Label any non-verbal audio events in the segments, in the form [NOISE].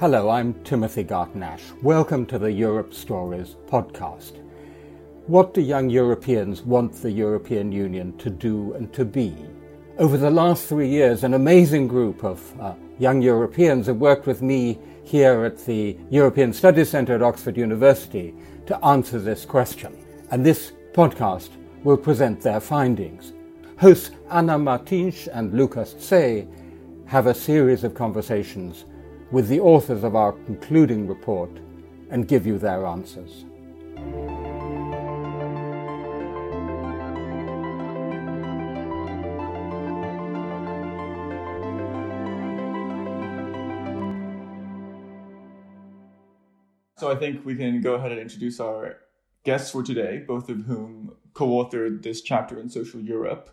Hello, I'm Timothy Garton-Ash. Welcome to the Europe Stories podcast. What do young Europeans want the European Union to do and to be? Over the last three years, an amazing group of uh, young Europeans have worked with me here at the European Studies Centre at Oxford University to answer this question. And this podcast will present their findings. Hosts Anna Martins and Lucas Tse have a series of conversations with the authors of our concluding report and give you their answers. So I think we can go ahead and introduce our guests for today, both of whom co authored this chapter in Social Europe,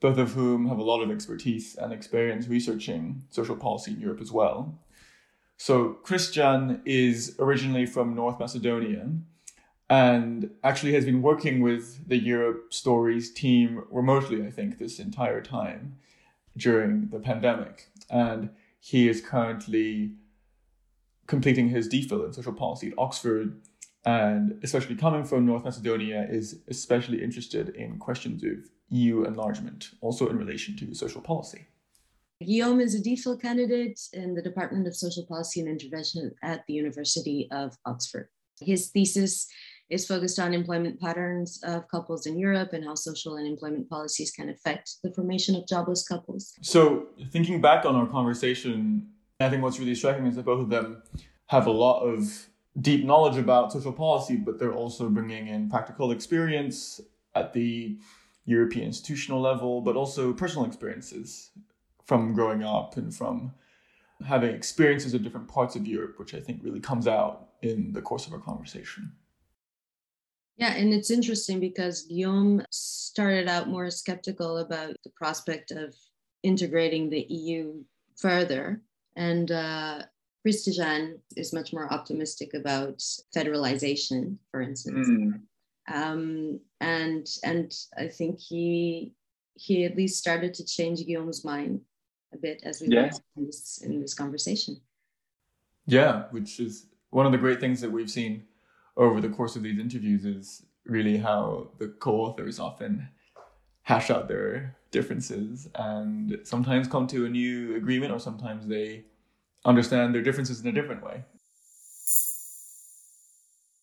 both of whom have a lot of expertise and experience researching social policy in Europe as well. So Christian is originally from North Macedonia and actually has been working with the Europe Stories team remotely, I think, this entire time during the pandemic. And he is currently completing his DPhil in social policy at Oxford, and especially coming from North Macedonia, is especially interested in questions of EU enlargement, also in relation to social policy. Guillaume is a DPhil candidate in the Department of Social Policy and Intervention at the University of Oxford. His thesis is focused on employment patterns of couples in Europe and how social and employment policies can affect the formation of jobless couples. So, thinking back on our conversation, I think what's really striking is that both of them have a lot of deep knowledge about social policy, but they're also bringing in practical experience at the European institutional level, but also personal experiences from growing up and from having experiences of different parts of Europe, which I think really comes out in the course of our conversation. Yeah, and it's interesting because Guillaume started out more skeptical about the prospect of integrating the EU further. And uh, Christian is much more optimistic about federalization, for instance. Mm. Um, and and I think he he at least started to change Guillaume's mind a bit as we yeah. went in this, in this conversation. Yeah, which is one of the great things that we've seen over the course of these interviews is really how the co-authors often hash out their differences and sometimes come to a new agreement or sometimes they understand their differences in a different way.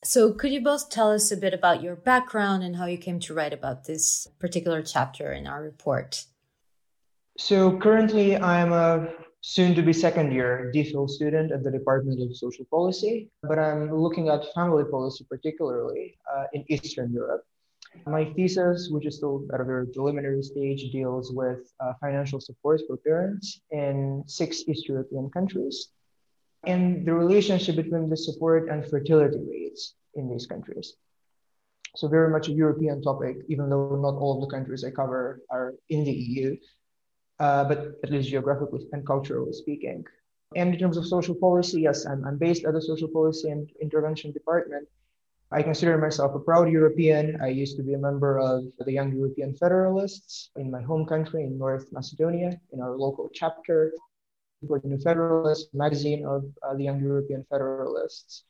So, could you both tell us a bit about your background and how you came to write about this particular chapter in our report? So currently I'm a soon to be second year DPhil student at the Department of Social Policy, but I'm looking at family policy particularly uh, in Eastern Europe. My thesis, which is still at a very preliminary stage, deals with uh, financial support for parents in six East European countries and the relationship between the support and fertility rates in these countries. So very much a European topic, even though not all of the countries I cover are in the EU uh, but at least geographically and culturally speaking. And in terms of social policy, yes, I'm, I'm based at the social policy and intervention department. I consider myself a proud European. I used to be a member of the Young European Federalists in my home country in North Macedonia, in our local chapter, for the New Federalist magazine of uh, the Young European Federalists.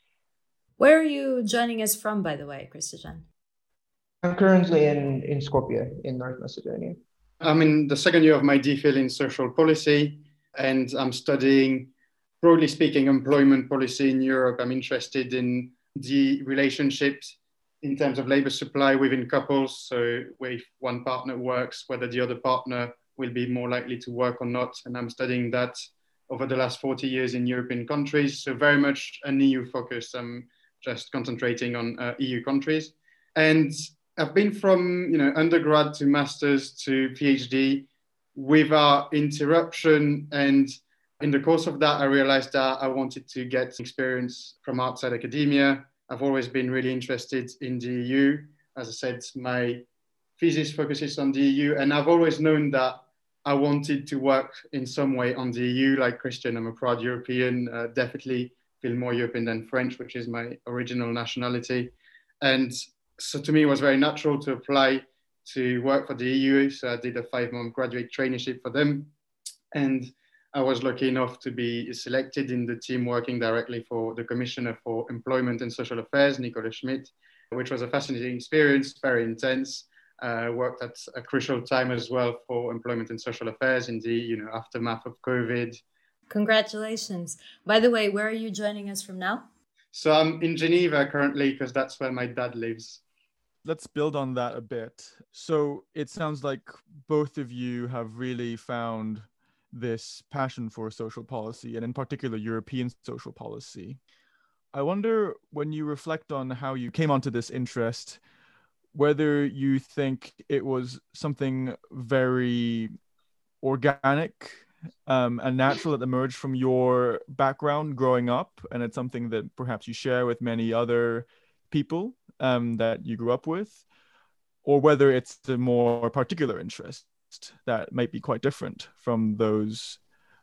Where are you joining us from, by the way, Christian? I'm currently in, in Skopje, in North Macedonia. I'm in the second year of my DPhil in social policy, and I'm studying, broadly speaking, employment policy in Europe. I'm interested in the relationships in terms of labor supply within couples. So, if one partner works, whether the other partner will be more likely to work or not. And I'm studying that over the last 40 years in European countries. So, very much an EU focus. I'm just concentrating on uh, EU countries. And I've been from you know undergrad to masters to PhD without interruption, and in the course of that, I realized that I wanted to get experience from outside academia. I've always been really interested in the EU. As I said, my thesis focuses on the EU, and I've always known that I wanted to work in some way on the EU. Like Christian, I'm a proud European. Uh, definitely feel more European than French, which is my original nationality. And so to me, it was very natural to apply to work for the EU. So I did a five month graduate traineeship for them. And I was lucky enough to be selected in the team working directly for the Commissioner for Employment and Social Affairs, Nicolas Schmit, which was a fascinating experience, very intense. Uh, worked at a crucial time as well for employment and social affairs in the you know aftermath of COVID. Congratulations! By the way, where are you joining us from now? So I'm in Geneva currently because that's where my dad lives. Let's build on that a bit. So it sounds like both of you have really found this passion for social policy and in particular European social policy. I wonder when you reflect on how you came onto this interest, whether you think it was something very organic um, and natural that emerged from your background growing up, and it's something that perhaps you share with many other people um, that you grew up with, or whether it's a more particular interest that might be quite different from those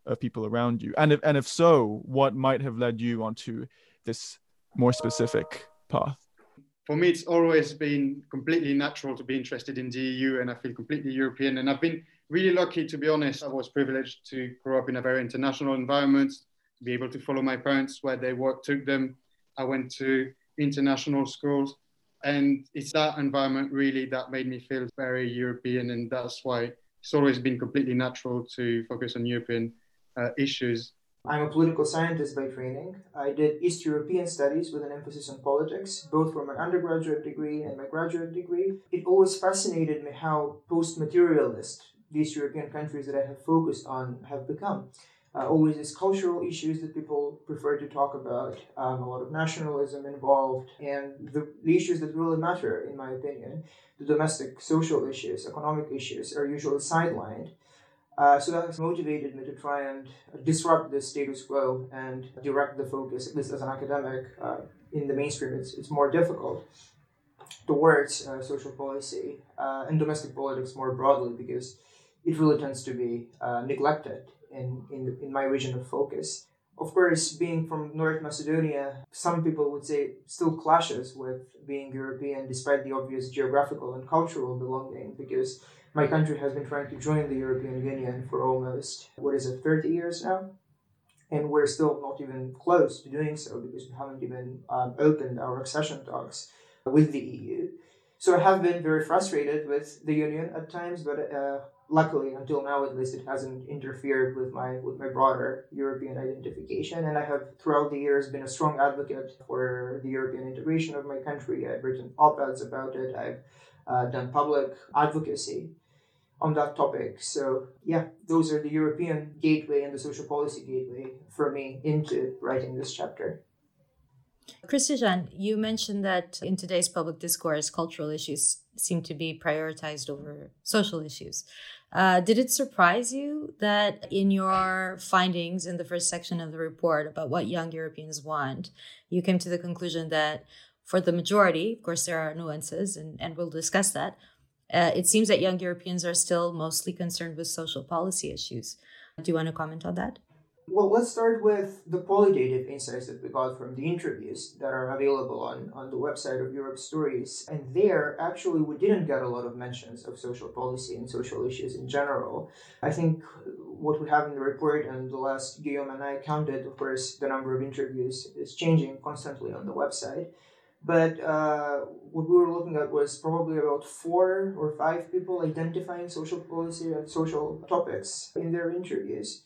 of people around you, and if and if so, what might have led you onto this more specific path? For me, it's always been completely natural to be interested in the EU, and I feel completely European. And I've been really lucky, to be honest. I was privileged to grow up in a very international environment, be able to follow my parents where work took them. I went to international schools, and it's that environment really that made me feel very European, and that's why it's always been completely natural to focus on European uh, issues. I'm a political scientist by training. I did East European studies with an emphasis on politics, both for my undergraduate degree and my graduate degree. It always fascinated me how post materialist these European countries that I have focused on have become. Uh, always these cultural issues that people prefer to talk about, um, a lot of nationalism involved, and the, the issues that really matter, in my opinion, the domestic social issues, economic issues, are usually sidelined. Uh, so that has motivated me to try and disrupt the status quo and direct the focus, at least as an academic, uh, in the mainstream. It's, it's more difficult towards uh, social policy uh, and domestic politics more broadly because it really tends to be uh, neglected in, in, in my region of focus. Of course, being from North Macedonia, some people would say still clashes with being European despite the obvious geographical and cultural belonging because my country has been trying to join the European Union for almost, what is it, 30 years now? And we're still not even close to doing so because we haven't even um, opened our accession talks with the EU. So I have been very frustrated with the Union at times, but uh, luckily, until now at least, it hasn't interfered with my with my broader European identification. And I have throughout the years been a strong advocate for the European integration of my country. I've written op-eds about it. I've uh, done public advocacy on that topic. So yeah, those are the European gateway and the social policy gateway for me into writing this chapter. Christian, you mentioned that in today's public discourse, cultural issues seem to be prioritized over social issues. Uh, did it surprise you that in your findings in the first section of the report about what young Europeans want, you came to the conclusion that for the majority, of course, there are nuances, and, and we'll discuss that, uh, it seems that young Europeans are still mostly concerned with social policy issues. Do you want to comment on that? Well, let's start with the qualitative insights that we got from the interviews that are available on, on the website of Europe Stories. And there, actually, we didn't get a lot of mentions of social policy and social issues in general. I think what we have in the report, and the last Guillaume and I counted, of course, the number of interviews is changing constantly on the website. But uh, what we were looking at was probably about four or five people identifying social policy and social topics in their interviews.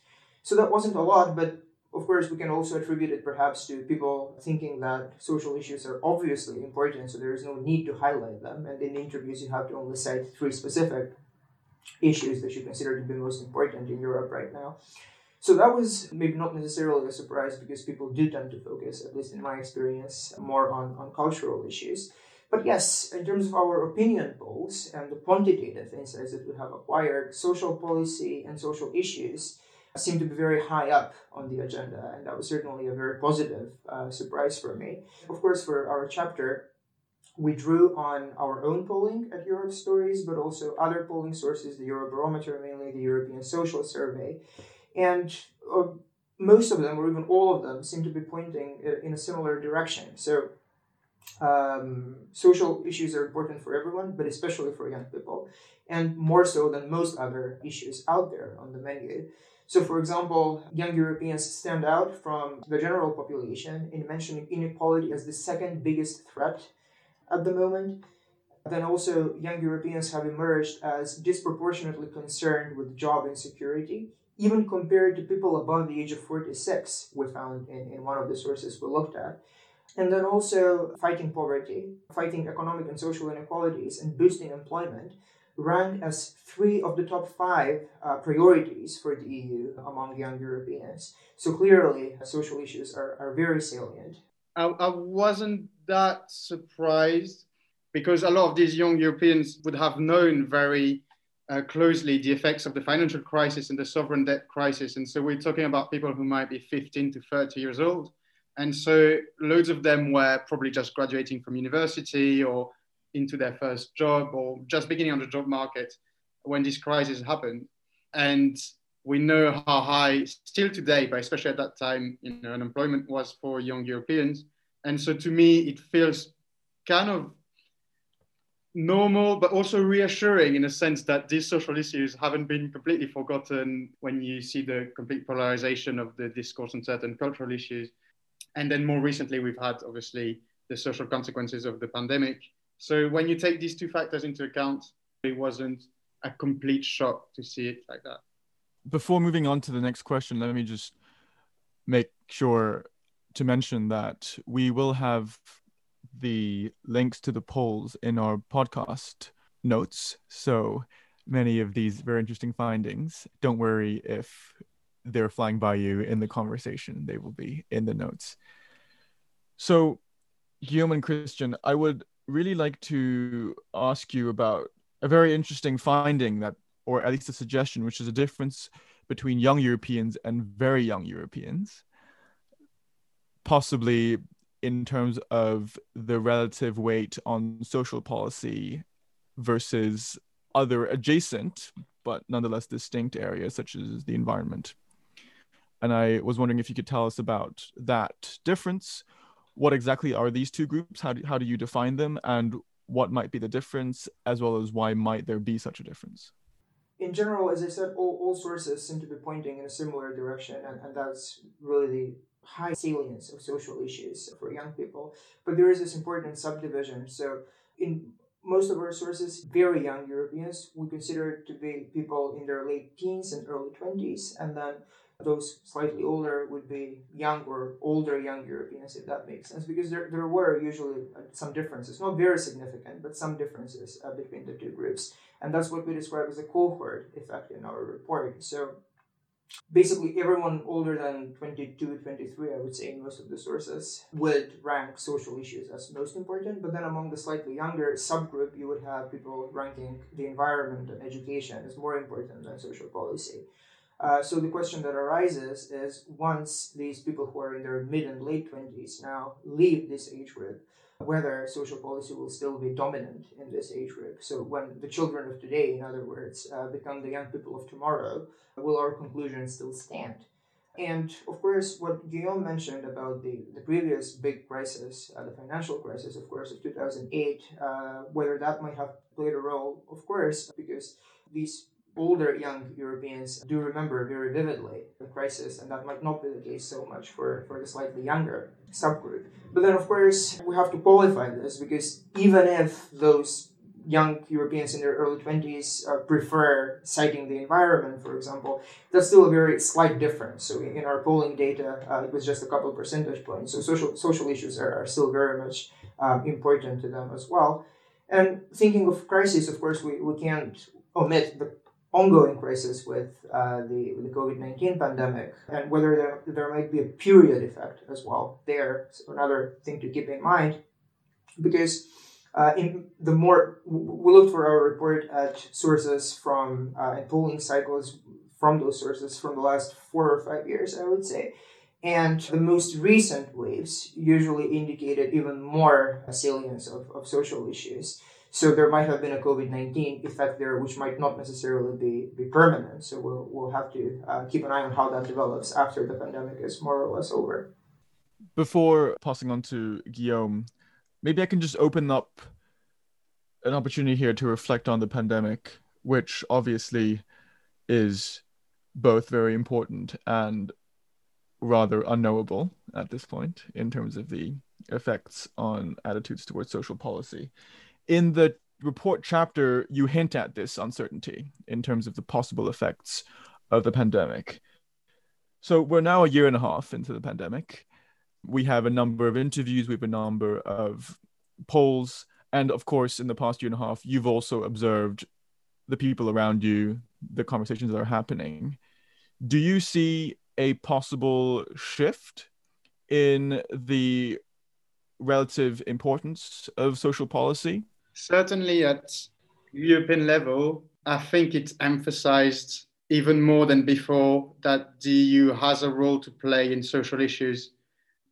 So that wasn't a lot, but of course, we can also attribute it perhaps to people thinking that social issues are obviously important, so there is no need to highlight them. And in the interviews, you have to only cite three specific issues that you consider to be most important in Europe right now. So that was maybe not necessarily a surprise because people do tend to focus, at least in my experience, more on, on cultural issues. But yes, in terms of our opinion polls and the quantitative insights that we have acquired, social policy and social issues seem to be very high up on the agenda, and that was certainly a very positive uh, surprise for me. Of course, for our chapter, we drew on our own polling at Europe Stories, but also other polling sources, the Eurobarometer, mainly the European Social Survey, and uh, most of them, or even all of them, seem to be pointing in a similar direction. So, um, social issues are important for everyone, but especially for young people, and more so than most other issues out there on the menu. So, for example, young Europeans stand out from the general population in mentioning inequality as the second biggest threat at the moment. Then also, young Europeans have emerged as disproportionately concerned with job insecurity, even compared to people above the age of 46, we found in, in one of the sources we looked at. And then also, fighting poverty, fighting economic and social inequalities, and boosting employment rank as three of the top five uh, priorities for the EU among young Europeans. So clearly, social issues are, are very salient. I, I wasn't that surprised because a lot of these young Europeans would have known very uh, closely the effects of the financial crisis and the sovereign debt crisis. And so we're talking about people who might be 15 to 30 years old. And so loads of them were probably just graduating from university or into their first job or just beginning on the job market when this crisis happened. And we know how high still today, but especially at that time, you know, unemployment was for young Europeans. And so to me, it feels kind of normal, but also reassuring in a sense that these social issues haven't been completely forgotten when you see the complete polarization of the discourse on certain cultural issues. And then more recently, we've had obviously the social consequences of the pandemic so when you take these two factors into account, it wasn't a complete shock to see it like that. Before moving on to the next question, let me just make sure to mention that we will have the links to the polls in our podcast notes. So many of these very interesting findings, don't worry if they're flying by you in the conversation, they will be in the notes. So, Guillaume and Christian, I would really like to ask you about a very interesting finding that, or at least a suggestion, which is a difference between young Europeans and very young Europeans, possibly in terms of the relative weight on social policy versus other adjacent but nonetheless distinct areas such as the environment. And I was wondering if you could tell us about that difference, what exactly are these two groups? How do, how do you define them? And what might be the difference, as well as why might there be such a difference? In general, as I said, all, all sources seem to be pointing in a similar direction, and, and that's really the high salience of social issues for young people. But there is this important subdivision. So, in most of our sources, very young Europeans, we consider to be people in their late teens and early 20s, and then those slightly older would be young or older young Europeans, if that makes sense, because there, there were usually uh, some differences, not very significant, but some differences uh, between the two groups. And that's what we describe as a cohort effect in our report. So basically, everyone older than 22, 23, I would say, in most of the sources, would rank social issues as most important. But then among the slightly younger subgroup, you would have people ranking the environment and education as more important than social policy. Uh, so the question that arises is once these people who are in their mid and late 20s now leave this age group, whether social policy will still be dominant in this age group. So when the children of today, in other words, uh, become the young people of tomorrow, will our conclusion still stand? And of course, what Guillaume mentioned about the, the previous big crisis, uh, the financial crisis, of course, of 2008, uh, whether that might have played a role, of course, because these older young Europeans do remember very vividly the crisis, and that might not be the case so much for, for the slightly younger subgroup. But then, of course, we have to qualify this because even if those young Europeans in their early 20s uh, prefer citing the environment, for example, that's still a very slight difference. So in our polling data, uh, it was just a couple percentage points. So social, social issues are, are still very much um, important to them as well. And thinking of crisis, of course, we, we can't omit the ongoing crisis with uh, the, the COVID 19 pandemic and whether there, there might be a period effect as well there. So another thing to keep in mind because uh, in the more we looked for our report at sources from uh, polling cycles from those sources from the last four or five years, I would say. And the most recent waves usually indicated even more salience of, of social issues. So there might have been a COVID 19 effect there, which might not necessarily be, be permanent. So we'll, we'll have to uh, keep an eye on how that develops after the pandemic is more or less over. Before passing on to Guillaume, maybe I can just open up an opportunity here to reflect on the pandemic, which obviously is both very important and rather unknowable at this point in terms of the effects on attitudes towards social policy. In the report chapter, you hint at this uncertainty in terms of the possible effects of the pandemic. So we're now a year and a half into the pandemic. We have a number of interviews, we have a number of polls, and of course, in the past year and a half, you've also observed the people around you, the conversations that are happening. Do you see a possible shift in the relative importance of social policy? Certainly at European level, I think it's emphasized even more than before that the EU has a role to play in social issues.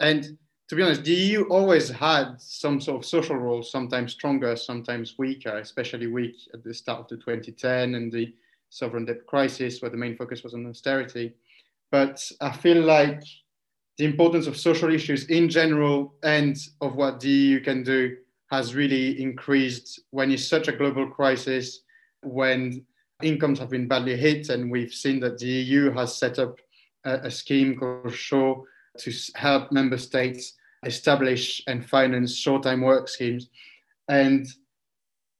And to be honest, the EU always had some sort of social role, sometimes stronger, sometimes weaker, especially weak at the start of the 2010 and the sovereign debt crisis, where the main focus was on austerity. But I feel like the importance of social issues in general and of what the EU can do has really increased when it's such a global crisis, when incomes have been badly hit, and we've seen that the EU has set up a, a scheme called SURE to help member states establish and finance short-time work schemes. And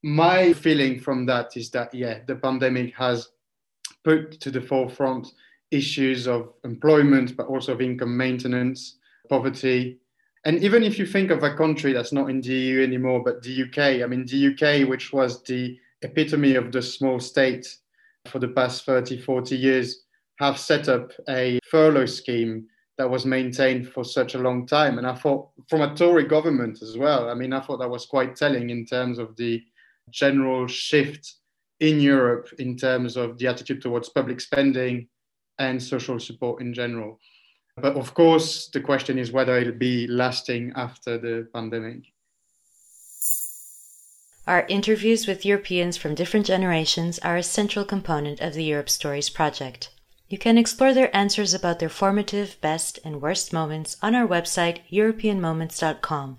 my feeling from that is that, yeah, the pandemic has put to the forefront issues of employment, but also of income maintenance, poverty. And even if you think of a country that's not in the EU anymore, but the UK, I mean, the UK, which was the epitome of the small state for the past 30, 40 years, have set up a furlough scheme that was maintained for such a long time. And I thought, from a Tory government as well, I mean, I thought that was quite telling in terms of the general shift in Europe in terms of the attitude towards public spending and social support in general. But of course, the question is whether it'll be lasting after the pandemic. Our interviews with Europeans from different generations are a central component of the Europe Stories project. You can explore their answers about their formative, best, and worst moments on our website, EuropeanMoments.com.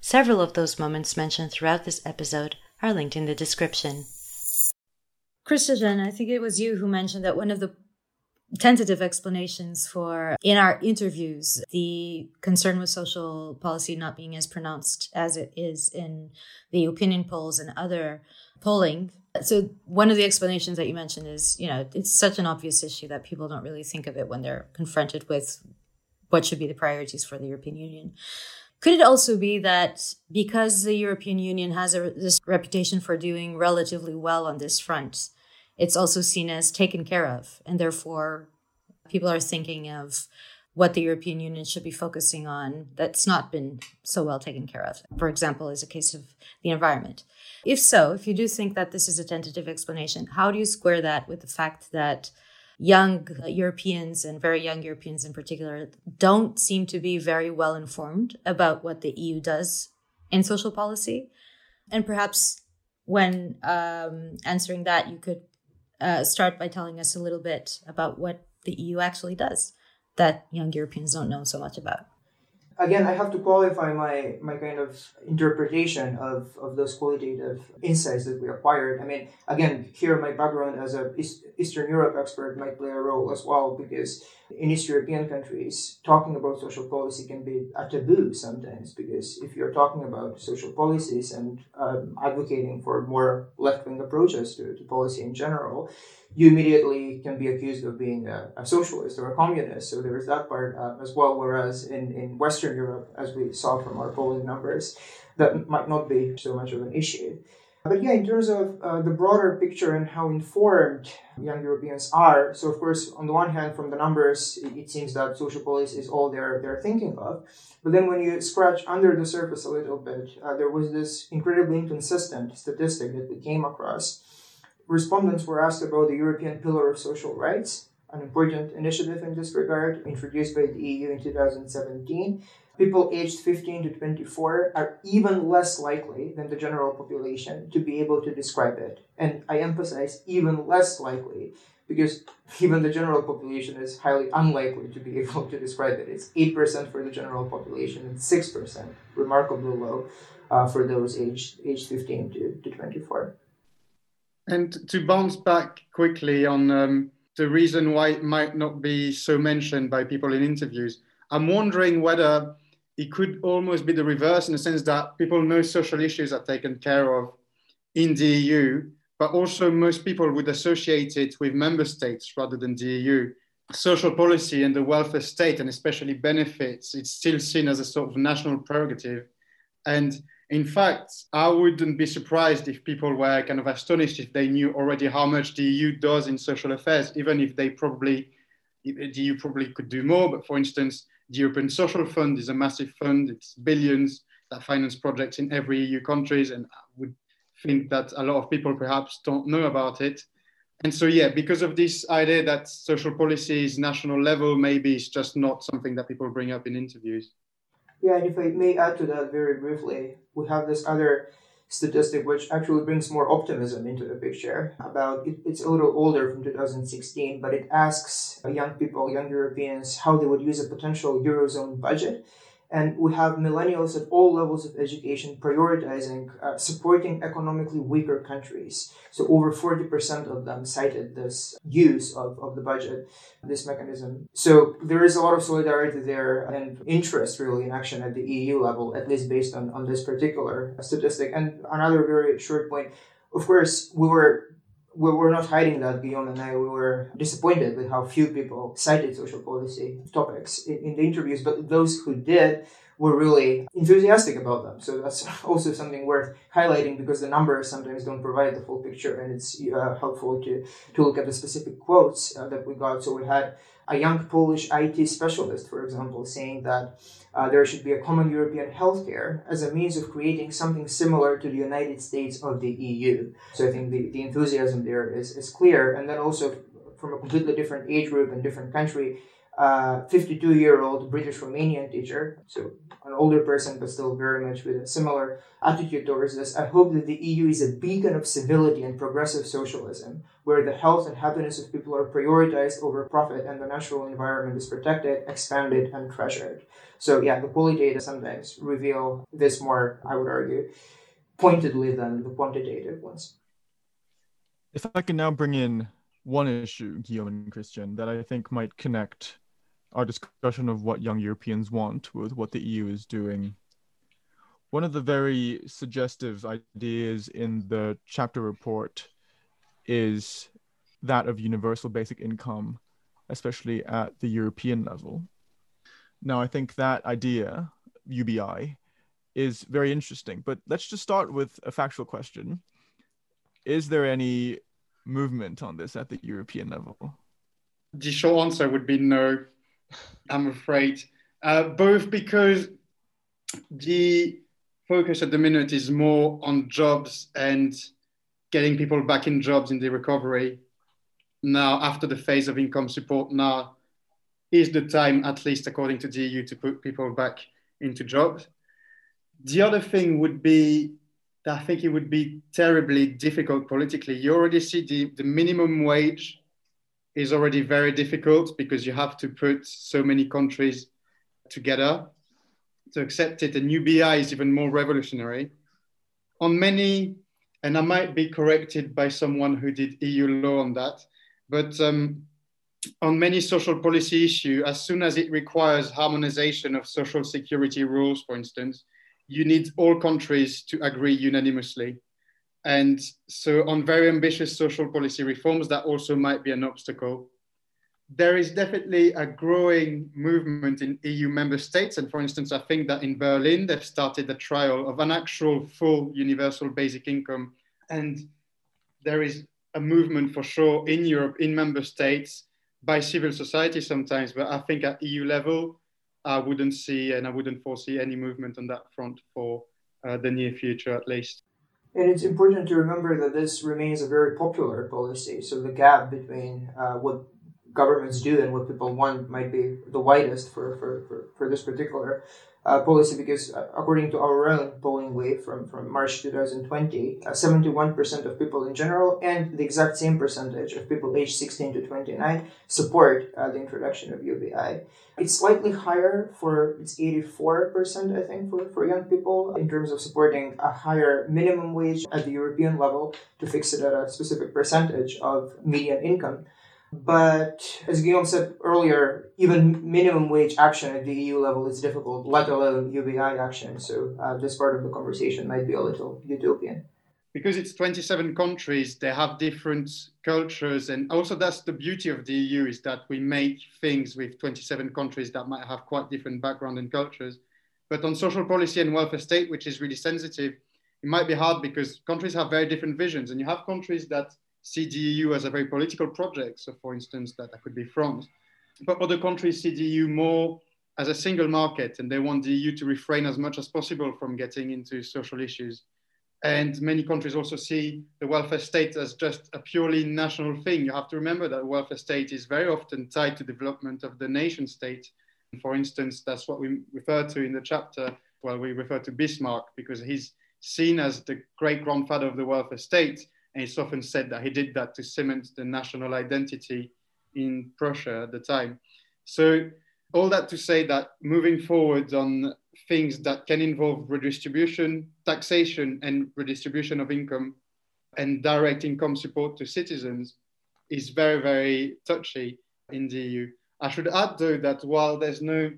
Several of those moments mentioned throughout this episode are linked in the description. Christian, I think it was you who mentioned that one of the tentative explanations for in our interviews the concern with social policy not being as pronounced as it is in the opinion polls and other polling. So one of the explanations that you mentioned is you know it's such an obvious issue that people don't really think of it when they're confronted with what should be the priorities for the european union. Could it also be that because the european union has a, this reputation for doing relatively well on this front it's also seen as taken care of. And therefore, people are thinking of what the European Union should be focusing on that's not been so well taken care of. For example, is a case of the environment. If so, if you do think that this is a tentative explanation, how do you square that with the fact that young Europeans and very young Europeans in particular don't seem to be very well informed about what the EU does in social policy? And perhaps when um, answering that, you could uh, start by telling us a little bit about what the EU actually does that young Europeans don't know so much about again, I have to qualify my, my kind of interpretation of, of those qualitative insights that we acquired. I mean, again, here my background as a Eastern Europe expert might play a role as well because in East European countries, talking about social policy can be a taboo sometimes because if you're talking about social policies and um, advocating for more left wing approaches to, to policy in general, you immediately can be accused of being a, a socialist or a communist. So there's that part uh, as well. Whereas in, in Western Europe, as we saw from our polling numbers, that might not be so much of an issue. But yeah, in terms of uh, the broader picture and how informed young Europeans are, so of course, on the one hand, from the numbers, it, seems that social policy is all they're, they're thinking of. But then when you scratch under the surface a little bit, uh, there was this incredibly inconsistent statistic that we came across respondents were asked about the European Pillar of Social Rights, an important initiative in this regard introduced by the EU in 2017. People aged 15 to 24 are even less likely than the general population to be able to describe it. And I emphasize even less likely because even the general population is highly unlikely to be [LAUGHS] able to describe it. It's 8% for the general population and 6%, remarkably low, uh, for those aged, aged 15 to, to 24. And to bounce back quickly on um, the reason why it might not be so mentioned by people in interviews. I'm wondering whether it could almost be the reverse in the sense that people know social issues are taken care of in the EU, but also most people would associate it with member states rather than the EU. Social policy and the welfare state, and especially benefits, it's still seen as a sort of national prerogative. And in fact, I wouldn't be surprised if people were kind of astonished if they knew already how much the EU does in social affairs, even if they probably, the EU probably could do more. But for instance, the European Social Fund is a massive fund. It's billions that finance projects in every EU countries. And I would think that a lot of people perhaps don't know about it. And so, yeah, because of this idea that social policy is national level, maybe it's just not something that people bring up in interviews. Yeah, and if I may add to that very briefly, we have this other statistic which actually brings more optimism into the picture about it, it's a little older from 2016 but it asks young people young europeans how they would use a potential eurozone budget and we have millennials at all levels of education prioritizing uh, supporting economically weaker countries. So over 40% of them cited this use of, of the budget, this mechanism. So there is a lot of solidarity there and interest really in action at the EU level, at least based on, on this particular statistic. And another very short point, of course, we were we were not hiding that Guillaume and I we were disappointed with how few people cited social policy topics in, in, the interviews, but those who did were really enthusiastic about them. So that's also something worth highlighting because the numbers sometimes don't provide the full picture, and it's uh, helpful to to look at the specific quotes uh, that we got. So we had a young Polish IT specialist, for example, saying that uh, there should be a common European healthcare as a means of creating something similar to the United States of the EU. So I think the, the enthusiasm there is, is clear. And then also from a completely different age group and different country, 52 uh, year old British Romanian teacher, so an older person, but still very much with a similar attitude towards this. I hope that the EU is a beacon of civility and progressive socialism, where the health and happiness of people are prioritized over profit and the natural environment is protected, expanded, and treasured. So, yeah, the qualitative sometimes reveal this more, I would argue, pointedly than the quantitative ones. If I can now bring in one issue, Guillaume and Christian, that I think might connect our discussion of what young Europeans want with what the EU is doing. One of the very suggestive ideas in the chapter report is that of universal basic income, especially at the European level. Now, I think that idea, UBI, is very interesting, but let's just start with a factual question. Is there any movement on this at the European level? The short answer would be no. I'm afraid. Uh, both because the focus at the minute is more on jobs and getting people back in jobs in the recovery. Now, after the phase of income support, now is the time, at least according to the EU, to put people back into jobs. The other thing would be that I think it would be terribly difficult politically. You already see the, the minimum wage is already very difficult because you have to put so many countries together to accept it. And UBI is even more revolutionary. On many, and I might be corrected by someone who did EU law on that, but um, on many social policy issues, as soon as it requires harmonization of social security rules, for instance, you need all countries to agree unanimously. And so, on very ambitious social policy reforms, that also might be an obstacle. There is definitely a growing movement in EU member states. And for instance, I think that in Berlin, they've started a trial of an actual full universal basic income. And there is a movement for sure in Europe, in member states, by civil society sometimes. But I think at EU level, I wouldn't see and I wouldn't foresee any movement on that front for uh, the near future at least. And it's important to remember that this remains a very popular policy. So the gap between uh, what governments do and what people want might be the widest for, for, for, for this particular uh, policy because uh, according to our own polling wave from, from March 2020, uh, 71% of people in general and the exact same percentage of people aged 16 to 29 support uh, the introduction of UBI. It's slightly higher for, it's 84% I think for, for young people in terms of supporting a higher minimum wage at the European level to fix it at a specific percentage of median income. But as Guillaume said earlier, even minimum wage action at the EU level is difficult, let alone UBI action. So uh, this part of the conversation might be a little utopian. Because it's 27 countries, they have different cultures. And also that's the beauty of the EU is that we make things with 27 countries that might have quite different background and cultures. But on social policy and welfare state, which is really sensitive, it might be hard because countries have very different visions. And you have countries that see the EU as a very political project. So, for instance, that, that could be France. But other countries see the EU more as a single market, and they want the EU to refrain as much as possible from getting into social issues. And many countries also see the welfare state as just a purely national thing. You have to remember that welfare state is very often tied to development of the nation state. For instance, that's what we refer to in the chapter. Well, we refer to Bismarck because he's seen as the great grandfather of the welfare state and it's often said that he did that to cement the national identity in Prussia at the time. So, all that to say that moving forward on things that can involve redistribution, taxation, and redistribution of income, and direct income support to citizens is very, very touchy in the EU. I should add, though, that while there's no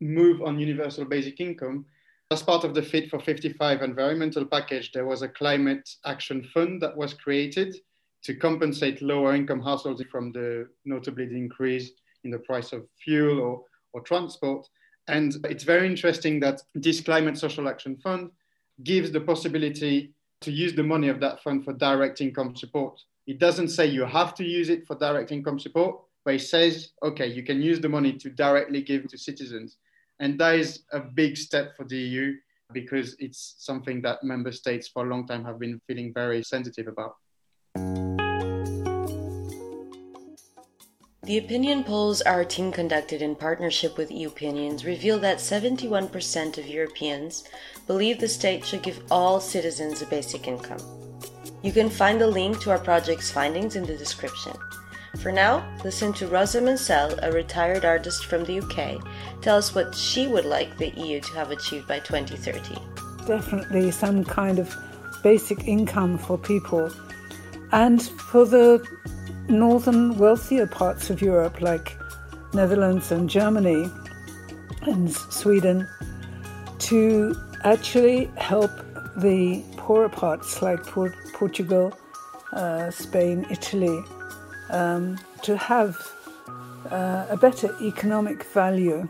move on universal basic income, as part of the Fit for 55 environmental package, there was a climate action fund that was created to compensate lower income households from the notably the increase in the price of fuel or, or transport. And it's very interesting that this climate social action fund gives the possibility to use the money of that fund for direct income support. It doesn't say you have to use it for direct income support, but it says, okay, you can use the money to directly give to citizens. And that is a big step for the EU because it's something that member states for a long time have been feeling very sensitive about. The opinion polls our team conducted in partnership with EUpinions reveal that 71% of Europeans believe the state should give all citizens a basic income. You can find the link to our project's findings in the description. For now, listen to Rosa Mansell, a retired artist from the UK, tell us what she would like the EU to have achieved by 2030. Definitely some kind of basic income for people. And for the northern, wealthier parts of Europe, like Netherlands and Germany and Sweden, to actually help the poorer parts like Portugal, uh, Spain, Italy, um, to have uh, a better economic value.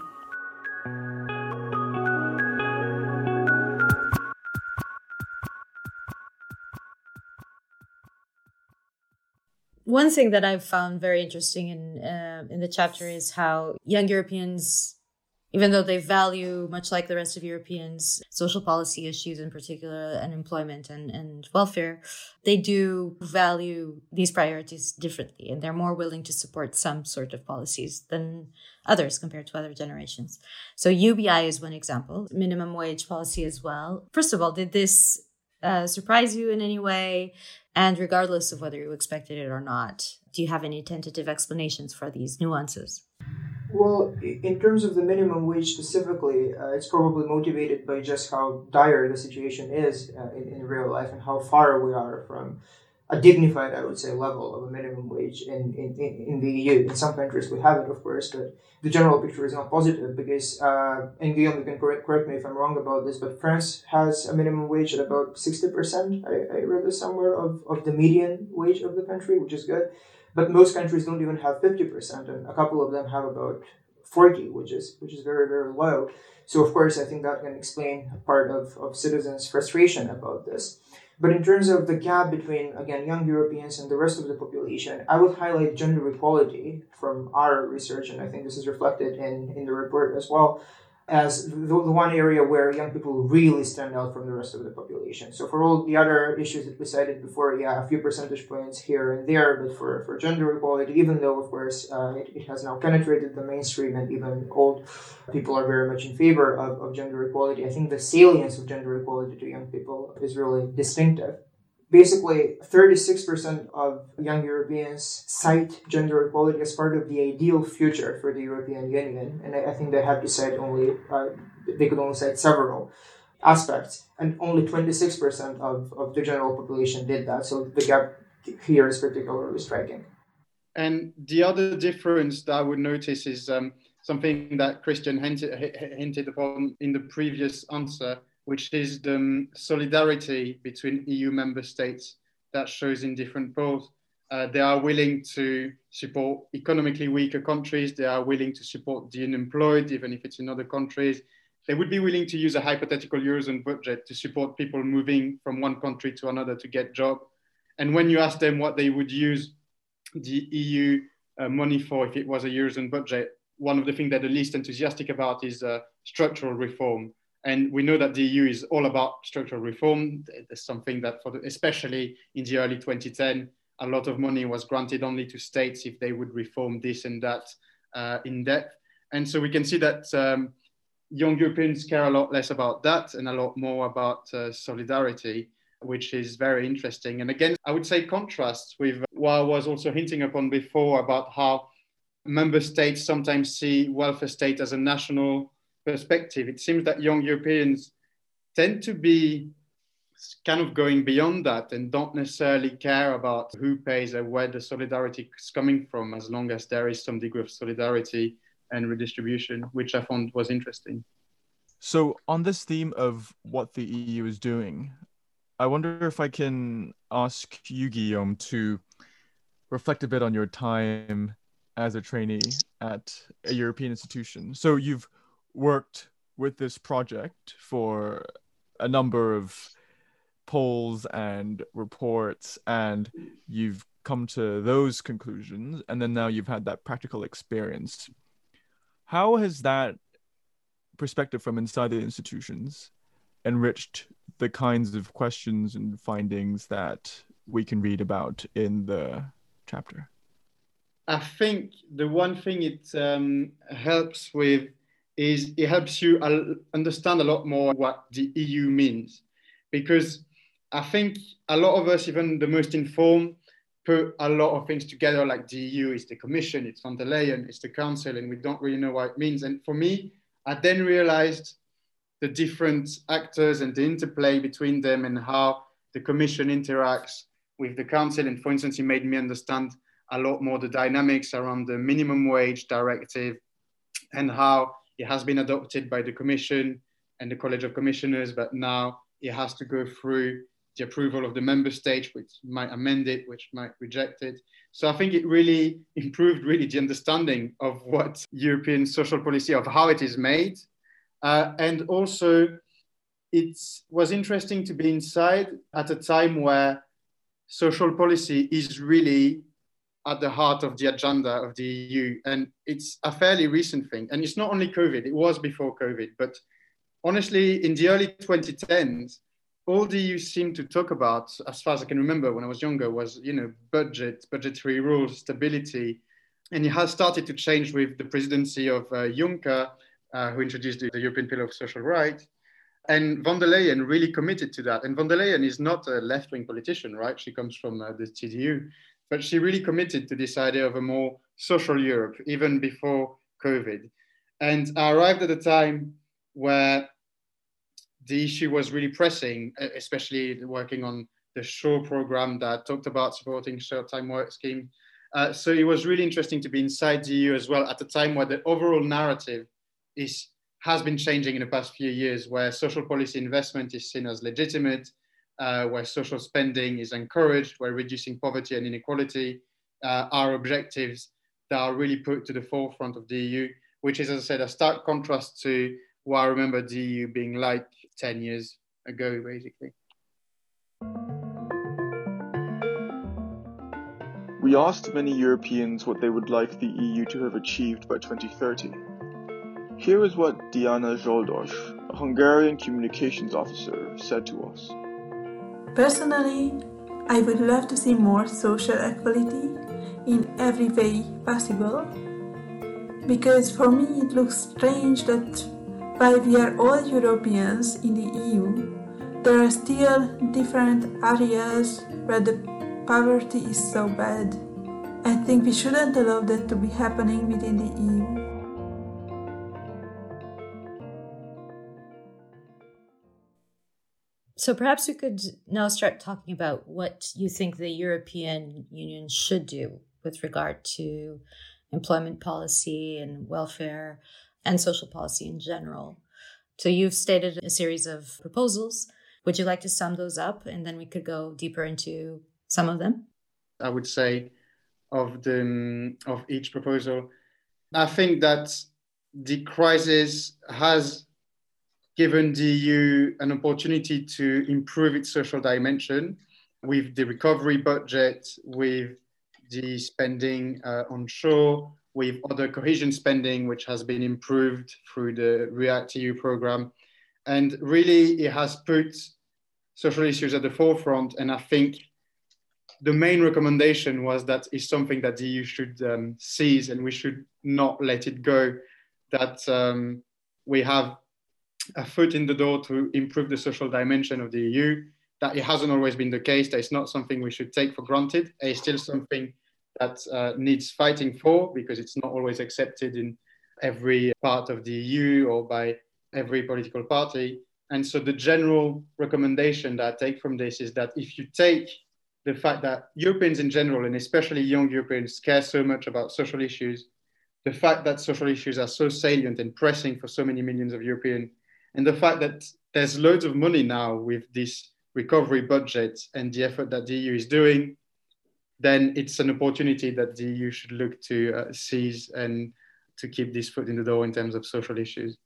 One thing that I've found very interesting in uh, in the chapter is how young Europeans even though they value, much like the rest of Europeans, social policy issues in particular, and employment and, and welfare, they do value these priorities differently. And they're more willing to support some sort of policies than others compared to other generations. So UBI is one example, minimum wage policy as well. First of all, did this uh, surprise you in any way? And regardless of whether you expected it or not, do you have any tentative explanations for these nuances? Well, in terms of the minimum wage specifically, uh, it's probably motivated by just how dire the situation is uh, in, in real life and how far we are from a dignified, I would say, level of a minimum wage in, in, in the EU. In some countries we have it, of course, but the general picture is not positive because, uh, and Guillaume, you can correct, correct me if I'm wrong about this, but France has a minimum wage at about 60%, I, I read this somewhere, of, of the median wage of the country, which is good. But most countries don't even have 50%, and a couple of them have about 40, which is which is very, very low. So of course I think that can explain part of, of citizens' frustration about this. But in terms of the gap between again young Europeans and the rest of the population, I would highlight gender equality from our research, and I think this is reflected in, in the report as well as the, the one area where young people really stand out from the rest of the population. So for all the other issues that we cited before, yeah, a few percentage points here and there, but for, for gender equality, even though of course uh, it, it has now penetrated the mainstream and even old people are very much in favor of, of gender equality, I think the salience of gender equality to young people is really distinctive basically 36% of young Europeans cite gender equality as part of the ideal future for the European Union. And I, I think they had to cite only, uh, they could only cite several aspects. And only 26% of, of the general population did that. So the gap here is particularly striking. And the other difference that I would notice is um, something that Christian hinted, hinted upon in the previous answer, which is the um, solidarity between EU member states that shows in different polls. Uh, they are willing to support economically weaker countries. They are willing to support the unemployed, even if it's in other countries. They would be willing to use a hypothetical Eurozone budget to support people moving from one country to another to get job. And when you ask them what they would use the EU uh, money for if it was a Eurozone budget, one of the things that they're the least enthusiastic about is uh, structural reform. And we know that the EU is all about structural reform. It's something that, for the, especially in the early 2010, a lot of money was granted only to states if they would reform this and that uh, in depth. And so we can see that um, young Europeans care a lot less about that and a lot more about uh, solidarity, which is very interesting. And again, I would say contrasts with what I was also hinting upon before about how member states sometimes see welfare state as a national perspective. It seems that young Europeans tend to be kind of going beyond that and don't necessarily care about who pays or where the solidarity is coming from, as long as there is some degree of solidarity and redistribution, which I found was interesting. So, on this theme of what the EU is doing, I wonder if I can ask you, Guillaume, to reflect a bit on your time as a trainee at a European institution. So, you've worked with this project for a number of polls and reports and you've come to those conclusions and then now you've had that practical experience. How has that perspective from inside the institutions enriched the kinds of questions and findings that we can read about in the chapter? I think the one thing it um, helps with is it helps you understand a lot more what the eu means because I think a lot of us, even the most informed, put a lot of things together like the EU is the Commission, it's von der Leyen, it's the Council, and we don't really know what it means. And for me, I then realized the different actors and the interplay between them and how the Commission interacts with the Council. And for instance, it made me understand a lot more the dynamics around the minimum wage directive and how it has been adopted by the Commission and the College of Commissioners, but now it has to go through the approval of the member state, which might amend it, which might reject it. So I think it really improved really the understanding of what European social policy, of how it is made. Uh, and also it was interesting to be inside at a time where social policy is really at the heart of the agenda of the EU. And it's a fairly recent thing. And it's not only COVID, it was before COVID, but honestly, in the early 2010s, all the EU seemed to talk about, as far as I can remember when I was younger, was you know budget, budgetary rules, stability, and it has started to change with the presidency of uh, Juncker, uh, who introduced the, European Pillar of Social Rights, and von der Leyen really committed to that. And von der Leyen is not a left-wing politician, right? She comes from uh, the CDU, but she really committed to this idea of a more social Europe, even before COVID. And I arrived at a time where the issue was really pressing, especially working on the SURE program that talked about supporting short time work scheme. Uh, so it was really interesting to be inside the EU as well at a time where the overall narrative is has been changing in the past few years, where social policy investment is seen as legitimate, uh, where social spending is encouraged, where reducing poverty and inequality uh, are objectives that are really put to the forefront of the EU, which is, as I said, a stark contrast to what I remember the EU being like 10 years ago, basically. We asked many Europeans what they would like the EU to have achieved by 2030. Here is what Diana Zsoldos, a Hungarian communications officer, said to us. Personally, I would love to see more social equality in every way possible because for me it looks strange that while we are all Europeans in the EU, there are still different areas where the poverty is so bad. I think we shouldn't allow that to be happening within the EU. So perhaps we could now start talking about what you think the European Union should do with regard to employment policy and welfare and social policy in general. So you've stated a series of proposals. Would you like to sum those up and then we could go deeper into some of them? I would say of the of each proposal. I think that the crisis has given the EU an opportunity to improve its social dimension with the recovery budget, with the spending uh, on SURE, with other cohesion spending, which has been improved through the React EU program. And really, it has put social issues at the forefront. And I think the main recommendation was that is something that the EU should um, seize and we should not let it go. That um, we have a foot in the door to improve the social dimension of the EU. That it hasn't always been the case. That it's not something we should take for granted. It's still something that uh, needs fighting for because it's not always accepted in every part of the EU or by every political party. And so the general recommendation that I take from this is that if you take the fact that Europeans in general, and especially young Europeans, care so much about social issues, the fact that social issues are so salient and pressing for so many millions of Europeans, and the fact that there's loads of money now with this recovery budget and the effort that the EU is doing, then it's an opportunity that the EU should look to uh, seize and to keep this foot in the door in terms of social issues.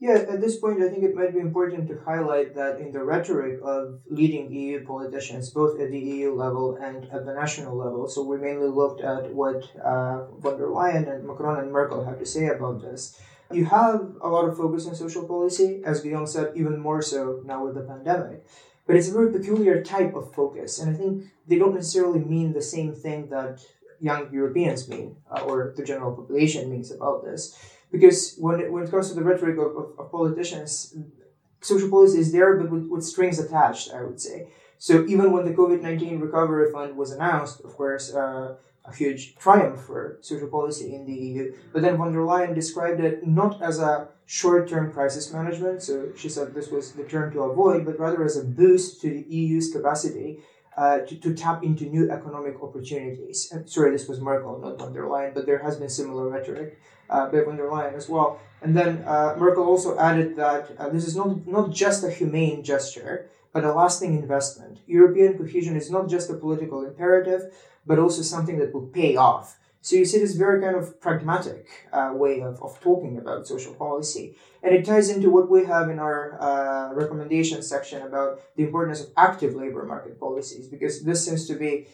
Yeah, at this point, I think it might be important to highlight that in the rhetoric of leading EU politicians, both at the EU level and at the national level, so we mainly looked at what uh, von der Leyen and Macron and Merkel have to say about this. You have a lot of focus on social policy, as Guillaume said, even more so now with the pandemic. But it's a very peculiar type of focus, and I think they don't necessarily mean the same thing that young Europeans mean, uh, or the general population means about this because when it, when it comes to the rhetoric of, of, of politicians, social policy is there, but with, with, strings attached, I would say. So even when the COVID 19 recovery fund was announced, of course, uh, a huge triumph for social policy in the EU. But then von der Leyen described it not as a short term crisis management, so she said this was the term to avoid, but rather as a boost to the EU's capacity uh, to, to tap into new economic opportunities. And sorry, this was Merkel, not von der Leyen, but there has been similar rhetoric uh, by von der Leyen as well. And then uh, Merkel also added that uh, this is not, not just a humane gesture, but a lasting investment. European cohesion is not just a political imperative, but also something that will pay off. So you see this very kind of pragmatic uh, way of, of talking about social policy. And it ties into what we have in our uh, recommendation section about the importance of active labor market policies, because this seems to be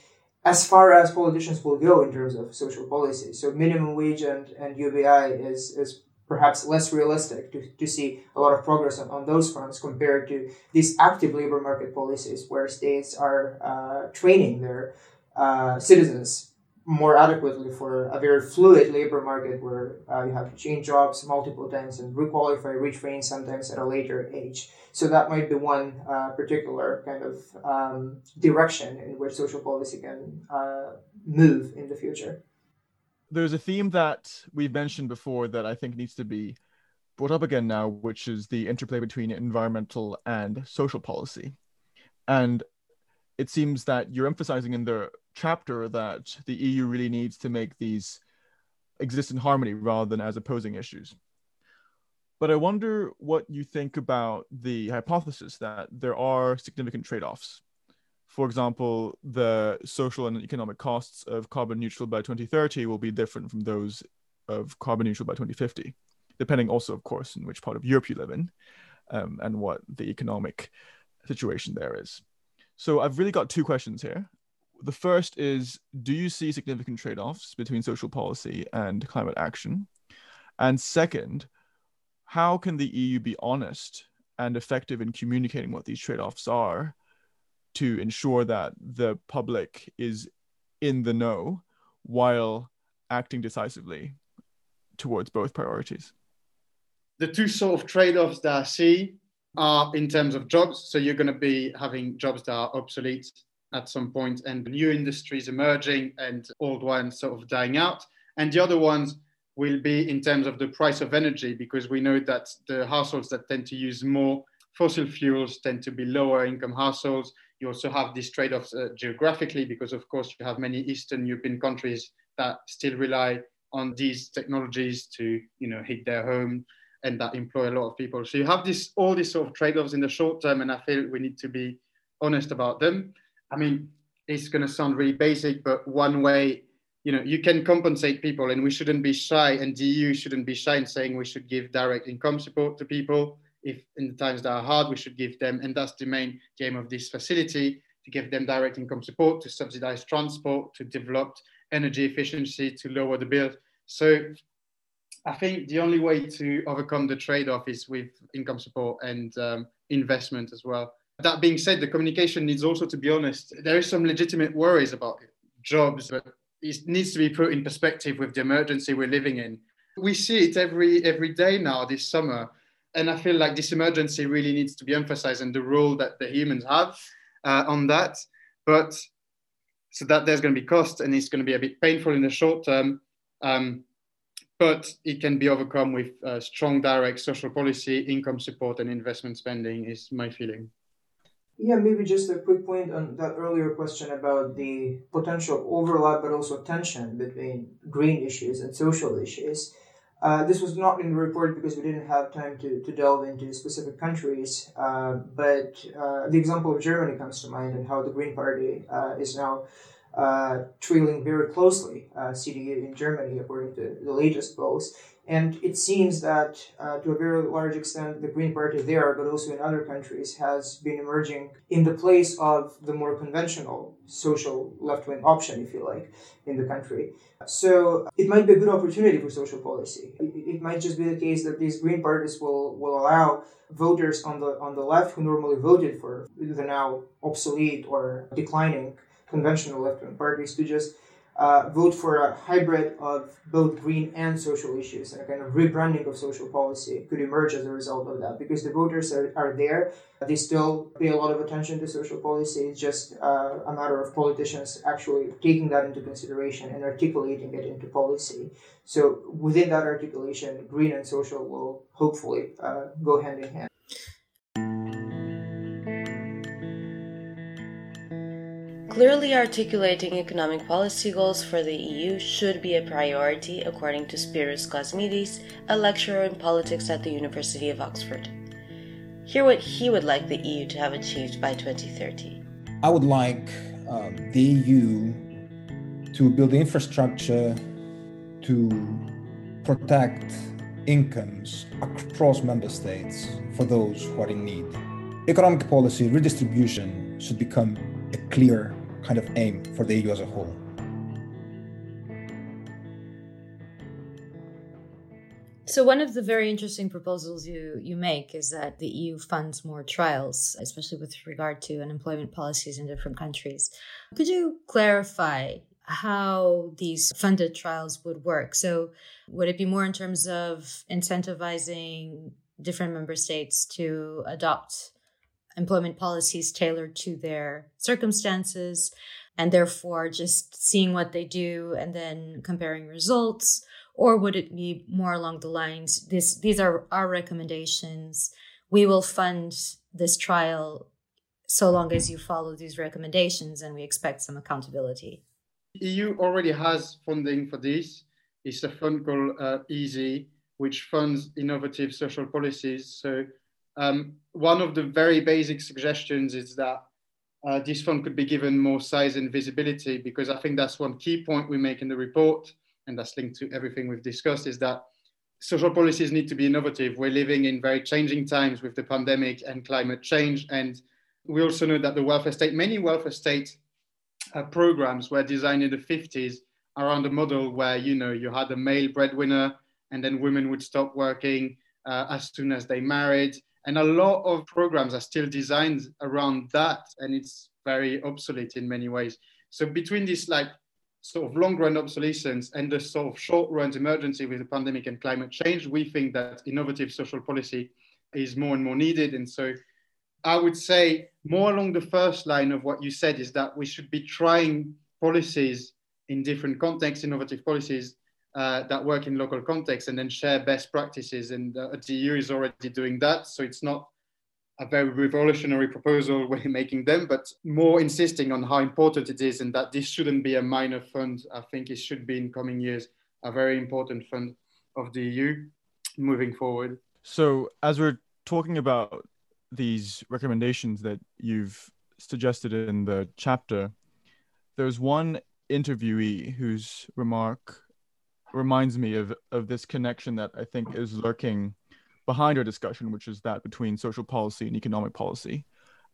as far as politicians will go in terms of social policy. So minimum wage and, and UBI is, is perhaps less realistic to, to see a lot of progress on, on those fronts compared to these active labor market policies where states are uh, training their uh, citizens more adequately for a very fluid labor market where uh, you have to change jobs multiple times and requalify, retrain sometimes at a later age. So that might be one uh, particular kind of um, direction in which social policy can uh, move in the future. There's a theme that we've mentioned before that I think needs to be brought up again now, which is the interplay between environmental and social policy. And it seems that you're emphasizing in the chapter that the EU really needs to make these exist in harmony rather than as opposing issues. But I wonder what you think about the hypothesis that there are significant trade offs. For example, the social and economic costs of carbon neutral by 2030 will be different from those of carbon neutral by 2050, depending also, of course, in which part of Europe you live in um, and what the economic situation there is. So I've really got two questions here the first is do you see significant trade offs between social policy and climate action? And second, how can the EU be honest and effective in communicating what these trade offs are to ensure that the public is in the know while acting decisively towards both priorities? The two sort of trade offs that I see are in terms of jobs. So you're going to be having jobs that are obsolete at some point and new industries emerging and old ones sort of dying out. And the other ones will be in terms of the price of energy because we know that the households that tend to use more fossil fuels tend to be lower income households. You also have these trade-offs uh, geographically because of course you have many Eastern European countries that still rely on these technologies to you know hit their home and that employ a lot of people. So you have this all these sort of trade-offs in the short term, and I feel we need to be honest about them. I mean, it's going to sound really basic, but one way, you know, you can compensate people, and we shouldn't be shy, and the EU shouldn't be shy in saying we should give direct income support to people. If in the times that are hard, we should give them, and that's the main aim of this facility to give them direct income support, to subsidize transport, to develop energy efficiency, to lower the bill. So I think the only way to overcome the trade-off is with income support and um, investment as well. That being said, the communication needs also to be honest. There is some legitimate worries about jobs, but it needs to be put in perspective with the emergency we're living in. We see it every every day now this summer, and I feel like this emergency really needs to be emphasized and the role that the humans have uh, on that. But so that there's going to be cost and it's going to be a bit painful in the short term. Um, but it can be overcome with uh, strong direct social policy, income support, and investment spending, is my feeling. Yeah, maybe just a quick point on that earlier question about the potential overlap but also tension between green issues and social issues. Uh, this was not in the report because we didn't have time to, to delve into specific countries, uh, but uh, the example of Germany comes to mind and how the Green Party uh, is now uh, trailing very closely CDU in Germany, according to the latest polls. And it seems that uh, to a very large extent, the Green Party there, but also in other countries, has been emerging in the place of the more conventional social left wing option, if you like, in the country. So it might be a good opportunity for social policy. It, it might just be the case that these Green parties will, will allow voters on the on the left who normally voted for the now obsolete or declining conventional left-wing parties to just uh, vote for a hybrid of both green and social issues and a kind of rebranding of social policy could emerge as a result of that. Because the voters are, are there they still pay a lot of attention to social policy. It's just uh, a matter of politicians actually taking that into consideration and articulating it into policy. So within that articulation green and social will hopefully uh, go hand in hand Clearly articulating economic policy goals for the EU should be a priority, according to Spyros Kosmidis, a lecturer in politics at the University of Oxford. Hear what he would like the EU to have achieved by 2030. I would like um, the EU to build infrastructure to protect incomes across member states for those who are in need. Economic policy redistribution should become a clear kind of aim for the EU as a whole. So one of the very interesting proposals you, you make is that the EU funds more trials, especially with regard to unemployment policies in different countries. Could you clarify how these funded trials would work? So would it be more in terms of incentivizing different member states to adopt employment policies tailored to their circumstances and therefore just seeing what they do and then comparing results? Or would it be more along the lines this these are our recommendations. We will fund this trial so long as you follow these recommendations and we expect some accountability. Eu already has funding for this. It's a fund called uh, EaSI which funds innovative social policies. So um, one of the very basic suggestions is that uh, this fund could be given more size and visibility because I think that's one key point we make in the report, and that's linked to everything we've discussed, is that social policies need to be innovative. We're living in very changing times with the pandemic and climate change, and we also know that the welfare state, many welfare state uh, programs were designed in the 50s around a model where you know you had a male breadwinner, and then women would stop working uh, as soon as they married and a lot of programs are still designed around that, and it's very obsolete in many ways. So between this like sort of long run obsolescence and the sort of short run emergency with the pandemic and climate change, we think that innovative social policy is more and more needed. And so I would say more along the first line of what you said is that we should be trying policies in different contexts, innovative policies uh, that work in local context and then share best practices. And uh, the EU is already doing that. So it's not a very revolutionary proposal [LAUGHS] when making them, but more insisting on how important it is and that this shouldn't be a minor fund. I think it should be in coming years a very important fund of the EU moving forward. So, as we're talking about these recommendations that you've suggested in the chapter, there's one interviewee whose remark reminds me of, of this connection that I think is lurking behind our discussion, which is that between social policy and economic policy.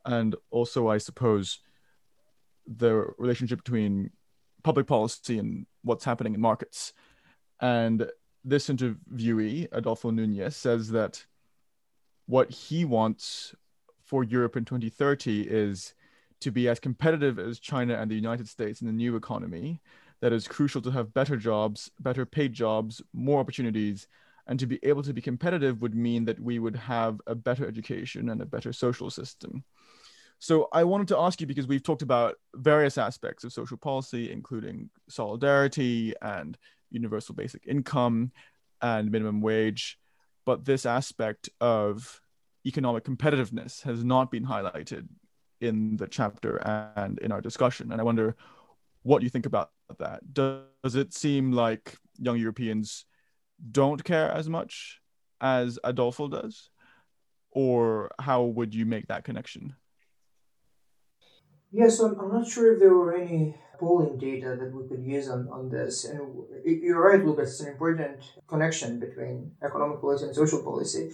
And also, I suppose, the relationship between public policy and what's happening in markets. And this interviewee, Adolfo Nunez, says that what he wants for Europe in 2030 is to be as competitive as China and the United States in the new economy. That is crucial to have better jobs, better paid jobs, more opportunities. And to be able to be competitive would mean that we would have a better education and a better social system. So I wanted to ask you because we've talked about various aspects of social policy, including solidarity and universal basic income and minimum wage. But this aspect of economic competitiveness has not been highlighted in the chapter and in our discussion. And I wonder what you think about that. Does it seem like young Europeans don't care as much as Adolfo does? Or how would you make that connection? Yes, I'm, I'm not sure if there were any polling data that we could use on, on this. And you're right, Lucas, it's an important connection between economic policy and social policy.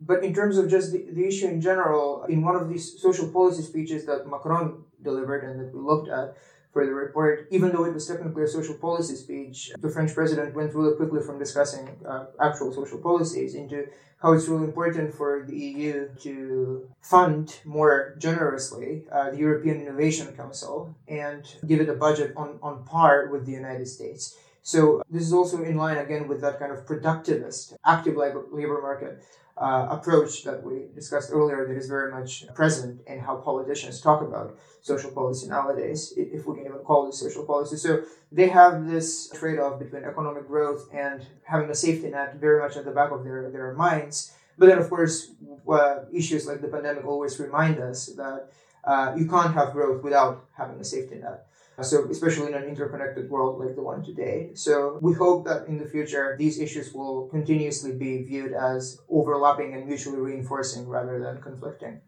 But in terms of just the, the issue in general, in one of these social policy speeches that Macron delivered and that we looked at, for the report, even though it was technically a social policy speech, the French president went really quickly from discussing uh, actual social policies into how it's really important for the EU to fund more generously uh, the European Innovation Council and give it a budget on, on par with the United States. So this is also in line again with that kind of productivist, active labor, labor market uh, approach that we discussed earlier that is very much present in how politicians talk about social policy nowadays, if we can even call it social policy. So they have this trade off between economic growth and having a safety net very much at the back of their, their minds. But then, of course, uh, issues like the pandemic always remind us that uh, you can't have growth without having a safety net. So, especially in an interconnected world like the one today. So, we hope that in the future, these issues will continuously be viewed as overlapping and mutually reinforcing rather than conflicting.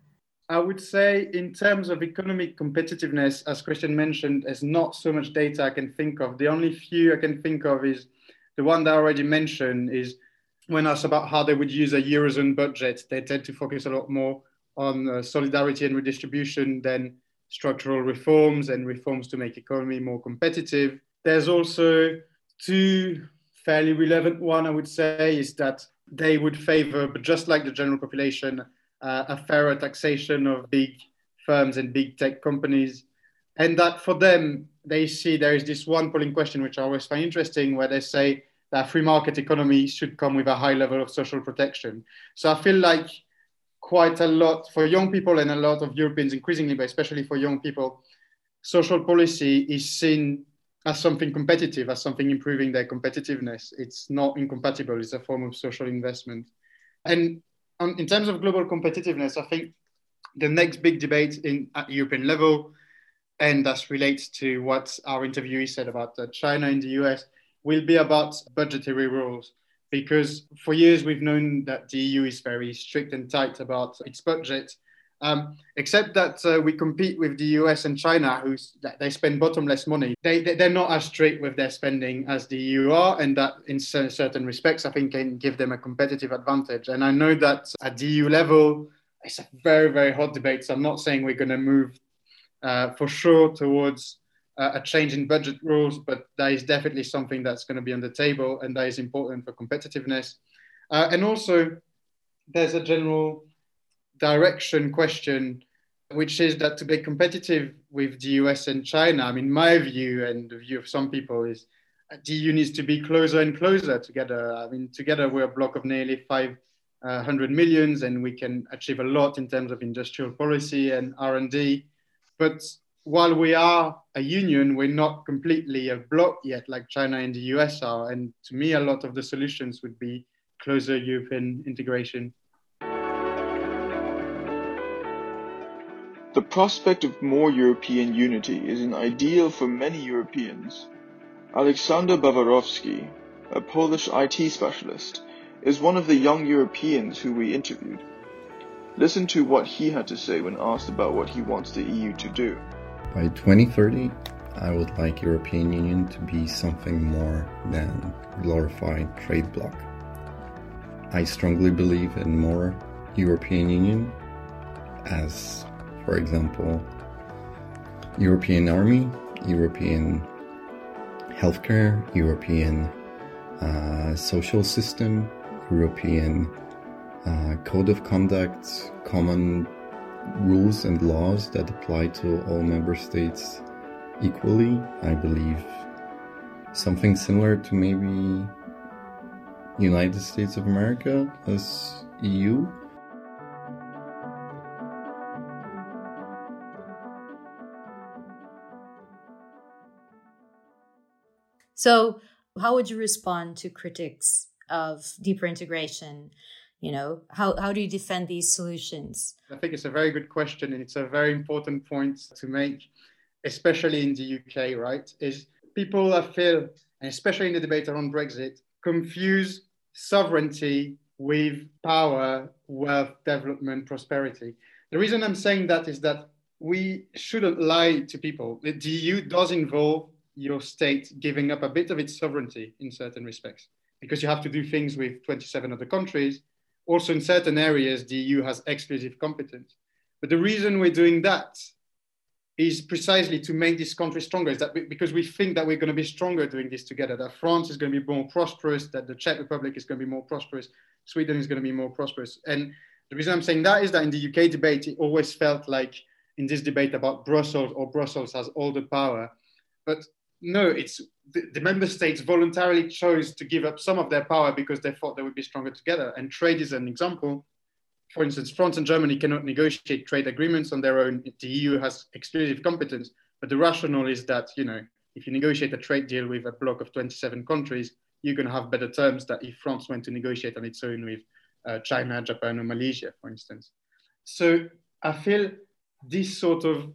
I would say, in terms of economic competitiveness, as Christian mentioned, there's not so much data I can think of. The only few I can think of is the one that I already mentioned is when asked about how they would use a Eurozone budget, they tend to focus a lot more on uh, solidarity and redistribution than structural reforms and reforms to make economy more competitive. There's also two fairly relevant one, I would say, is that they would favor, but just like the general population, uh, a fairer taxation of big firms and big tech companies. And that for them, they see there is this one polling question, which I always find interesting, where they say that free market economy should come with a high level of social protection. So I feel like quite a lot for young people and a lot of Europeans increasingly, but especially for young people, social policy is seen as something competitive, as something improving their competitiveness. It's not incompatible, it's a form of social investment. And um, in terms of global competitiveness, I think the next big debate in, at European level, and that relates to what our interviewee said about China and the US, will be about budgetary rules because for years we've known that the EU is very strict and tight about its budget. Um, except that uh, we compete with the US and China, who they spend bottomless money. They, they're not as strict with their spending as the EU are, and that in certain respects, I think can give them a competitive advantage. And I know that at the EU level, it's a very, very hot debate. So I'm not saying we're going to move uh, for sure towards a change in budget rules, but that is definitely something that's going to be on the table and that is important for competitiveness. Uh, and also, there's a general direction question, which is that to be competitive with the US and China, I mean, my view and the view of some people is the EU needs to be closer and closer together. I mean, together we're a bloc of nearly 500 uh, and we can achieve a lot in terms of industrial policy and R&D. But while we are a union, we're not completely a bloc yet, like China and the US are. And to me, a lot of the solutions would be closer European integration. The prospect of more European unity is an ideal for many Europeans. Aleksander Bawarowski, a Polish IT specialist, is one of the young Europeans who we interviewed. Listen to what he had to say when asked about what he wants the EU to do. By 2030, I would like European Union to be something more than glorified trade bloc. I strongly believe in more European Union as for example, European Army, European healthcare, European uh, social system, European uh, code of conduct, common rules and laws that apply to all member states equally. I believe something similar to maybe United States of America as EU. So, how would you respond to critics of deeper integration? You know, how, how do you defend these solutions? I think it's a very good question, and it's a very important point to make, especially in the UK, right? Is people I feel, and especially in the debate around Brexit, confuse sovereignty with power, wealth, development, prosperity. The reason I'm saying that is that we shouldn't lie to people. The EU does involve your state giving up a bit of its sovereignty in certain respects because you have to do things with 27 other countries. Also, in certain areas, the EU has exclusive competence. But the reason we're doing that is precisely to make this country stronger. Is that because we think that we're going to be stronger doing this together, that France is going to be more prosperous, that the Czech Republic is going to be more prosperous, Sweden is going to be more prosperous. And the reason I'm saying that is that in the UK debate, it always felt like in this debate about Brussels or Brussels has all the power. But no, it's the, the, member states voluntarily chose to give up some of their power because they thought they would be stronger together. And trade is an example. For instance, France and Germany cannot negotiate trade agreements on their own. The EU has exclusive competence. But the rationale is that, you know, if you negotiate a trade deal with a bloc of 27 countries, you're going to have better terms than if France went to negotiate on its own with uh, China, Japan, or Malaysia, for instance. So I feel this sort of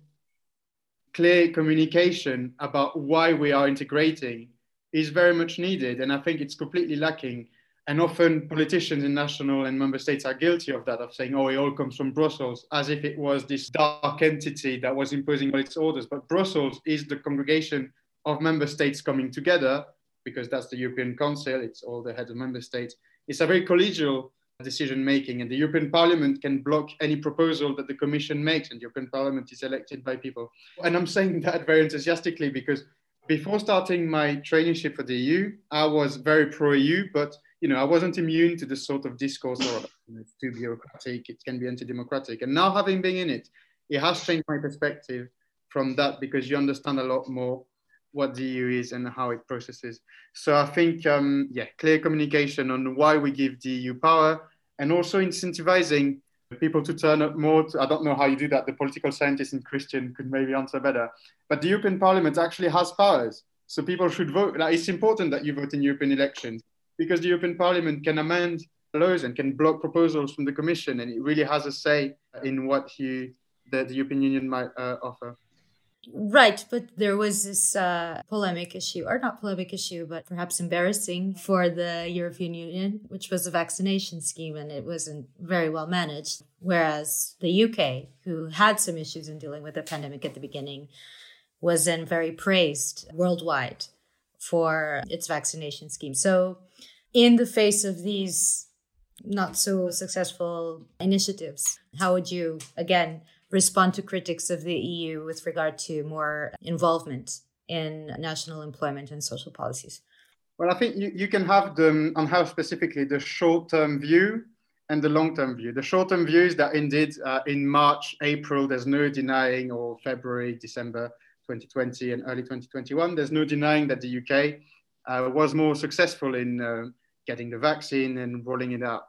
clear communication about why we are integrating is very much needed. And I think it's completely lacking. And often politicians in national and member states are guilty of that, of saying, oh, it all comes from Brussels, as if it was this dark entity that was imposing all its orders. But Brussels is the congregation of member states coming together, because that's the European Council, it's all the heads of member states. It's a very collegial decision making. And the European Parliament can block any proposal that the Commission makes, and the European Parliament is elected by people. And I'm saying [LAUGHS] that very enthusiastically because before starting my traineeship for the EU, I was very pro EU, but you know, I wasn't immune to the sort of discourse or it's too bureaucratic, it can be anti-democratic. And now having been in it, it has changed my perspective from that because you understand a lot more what the EU is and how it processes. So I think, um, yeah, clear communication on why we give the EU power, and also incentivizing people to turn up more. To, I don't know how you do that. The political scientist and Christian could maybe answer better. But the European Parliament actually has powers. So people should vote. Like, it's important that you vote in European elections because the European Parliament can amend laws and can block proposals from the Commission. And it really has a say in what you, the, the European Union might uh, offer. Right, but there was this uh, polemic issue, or not polemic issue, but perhaps embarrassing for the European Union, which was a vaccination scheme and it wasn't very well managed. Whereas the UK, who had some issues in dealing with the pandemic at the beginning, was then very praised worldwide for its vaccination scheme. So, in the face of these not so successful initiatives, how would you, again, respond to critics of the EU with regard to more involvement in national employment and social policies? Well, I think you, you can have them on how specifically the short term view and the long term view. The short term view is that indeed uh, in March, April, there's no denying, or February, December 2020, and early 2021, there's no denying that the UK uh, was more successful in uh, getting the vaccine and rolling it out.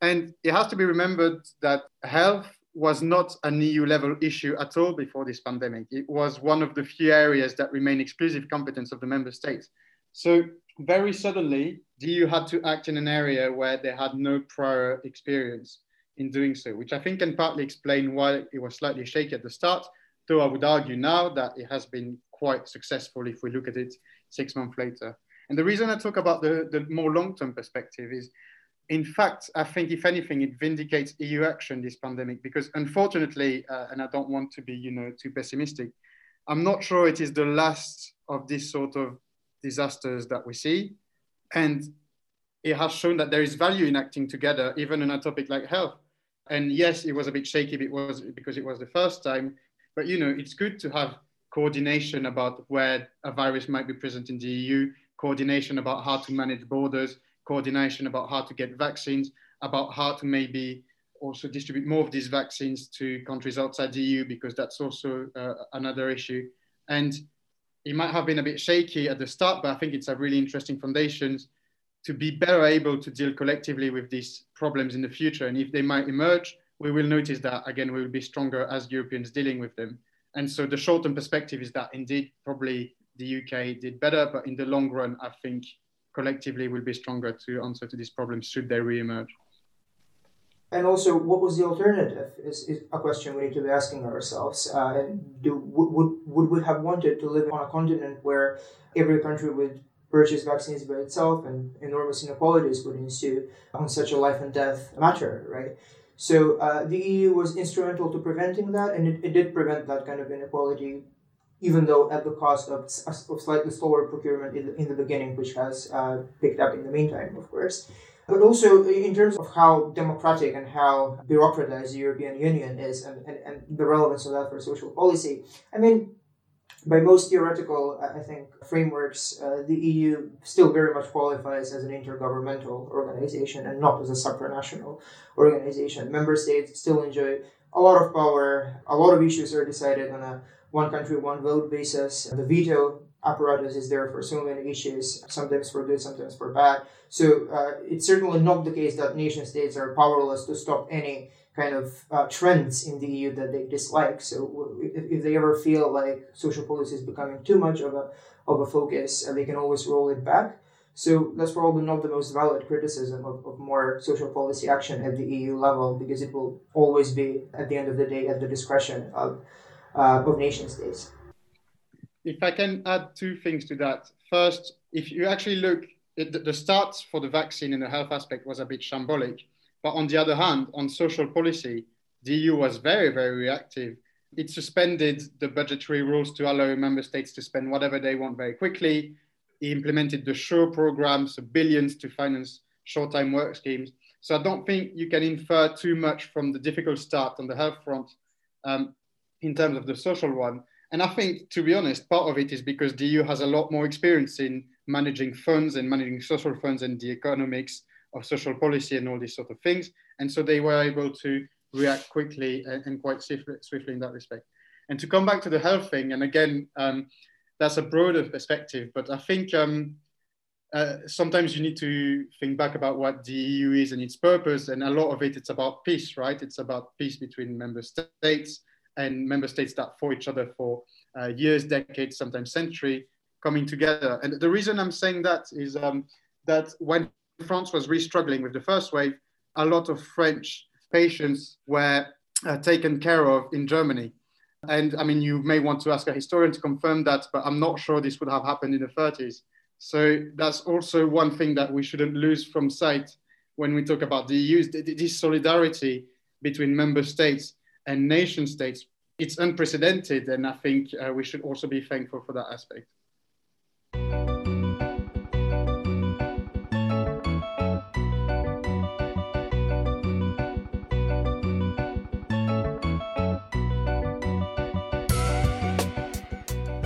And it has to be remembered that health was not an EU level issue at all before this pandemic. It was one of the few areas that remain exclusive competence of the member states. So very suddenly, the EU had to act in an area where they had no prior experience. in doing so, which I think can partly explain why it was slightly shaky at the start, though I would argue now that it has been quite successful if we look at it six months later. And the reason I talk about the, the more long-term perspective is, in fact, I think if anything, it vindicates EU action this pandemic because unfortunately, uh, and I don't want to be, you know, too pessimistic, I'm not sure it is the last of this sort of disasters that we see. And it has shown that there is value in acting together, even on a topic like health. And yes, it was a bit shaky it was, because it was the first time, but you know, it's good to have coordination about where a virus might be present in the EU, coordination about how to manage borders, coordination about how to get vaccines, about how to maybe also distribute more of these vaccines to countries outside the EU, because that's also uh, another issue. And it might have been a bit shaky at the start, but I think it's a really interesting foundations to be better able to deal collectively with these problems in the future. And if they might emerge, we will notice that again, we will be stronger as Europeans dealing with them. And so the short term perspective is that indeed, probably the UK did better, but in the long run, I think collectively we'll be stronger to answer to these problems should they re-emerge. And also, what was the alternative? Is, is a question we need to be asking ourselves. Uh, and do would, would would we have wanted to live on a continent where every country would purchase vaccines by itself and enormous inequalities would ensue on such a life and death matter, right? So uh, the EU was instrumental to preventing that, and it, it did prevent that kind of inequality, even though at the cost of, of slightly slower procurement in the, in the beginning, which has uh, picked up in the meantime, of course. But also in terms of how democratic and how bureaucratized the European Union is and, and, and the relevance of that for social policy. I mean, by most theoretical, I think, frameworks, uh, the EU still very much qualifies as an intergovernmental organization and not as a supranational organization. Member states still enjoy a lot of power. A lot of issues are decided on a one country, one vote basis. The veto apparatus is there for so many issues, sometimes for good, sometimes for bad. So uh, it's certainly not the case that nation states are powerless to stop any kind of uh, trends in the EU that they dislike. So if, if, they ever feel like social policy is becoming too much of a of a focus, uh, they can always roll it back. So that's probably not the most valid criticism of, of more social policy action at the EU level because it will always be at the end of the day at the discretion of of nation states. If I can add two things to that. First, if you actually look, at the start for the vaccine in the health aspect was a bit shambolic but on the other hand, on social policy, the EU was very, very reactive. It suspended the budgetary rules to allow member states to spend whatever they want very quickly. It implemented the SURE programs, so billions to finance short-time work schemes. So I don't think you can infer too much from the difficult start on the health front um, in terms of the social one. And I think, to be honest, part of it is because the EU has a lot more experience in managing funds and managing social funds and the economics of social policy and all these sort of things. And so they were able to react quickly and, and quite swiftly, swiftly, in that respect. And to come back to the health thing, and again, um, that's a broader perspective, but I think um, uh, sometimes you need to think back about what the EU is and its purpose. And a lot of it, it's about peace, right? It's about peace between member states and member states that fought each other for uh, years, decades, sometimes century, coming together. And the reason I'm saying that is um, that when France was really struggling with the first wave, a lot of French patients were uh, taken care of in Germany. And I mean, you may want to ask a historian to confirm that, but I'm not sure this would have happened in the 30s. So that's also one thing that we shouldn't lose from sight when we talk about the EU, this solidarity between member states and nation states. It's unprecedented, and I think uh, we should also be thankful for that aspect.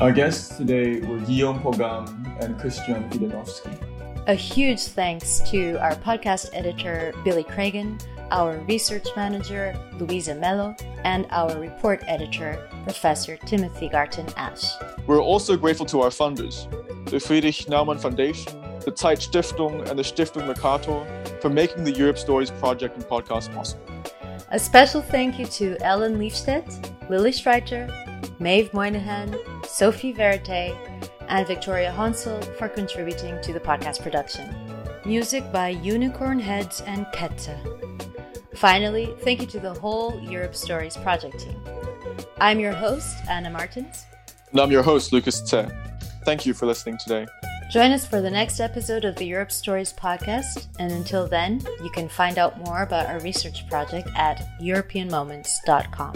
Our guests today were Guillaume Pogam and Christian Widanowski. A huge thanks to our podcast editor, Billy Cragen, our research manager, Louisa Mello, and our report editor, Professor Timothy Garton Ash. We're also grateful to our funders, the Friedrich Naumann Foundation, the Zeit Stiftung, and the Stiftung Mercator for making the Europe Stories project and podcast possible. A special thank you to Ellen Leifstedt, Lily Streiter, Maeve Moynihan, Sophie Verite, and Victoria Honsel for contributing to the podcast production. Music by Unicorn Heads and Kette. Finally, thank you to the whole Europe Stories project team. I'm your host, Anna Martins. And I'm your host, Lucas Tse. Thank you for listening today. Join us for the next episode of the Europe Stories podcast, and until then, you can find out more about our research project at EuropeanMoments.com.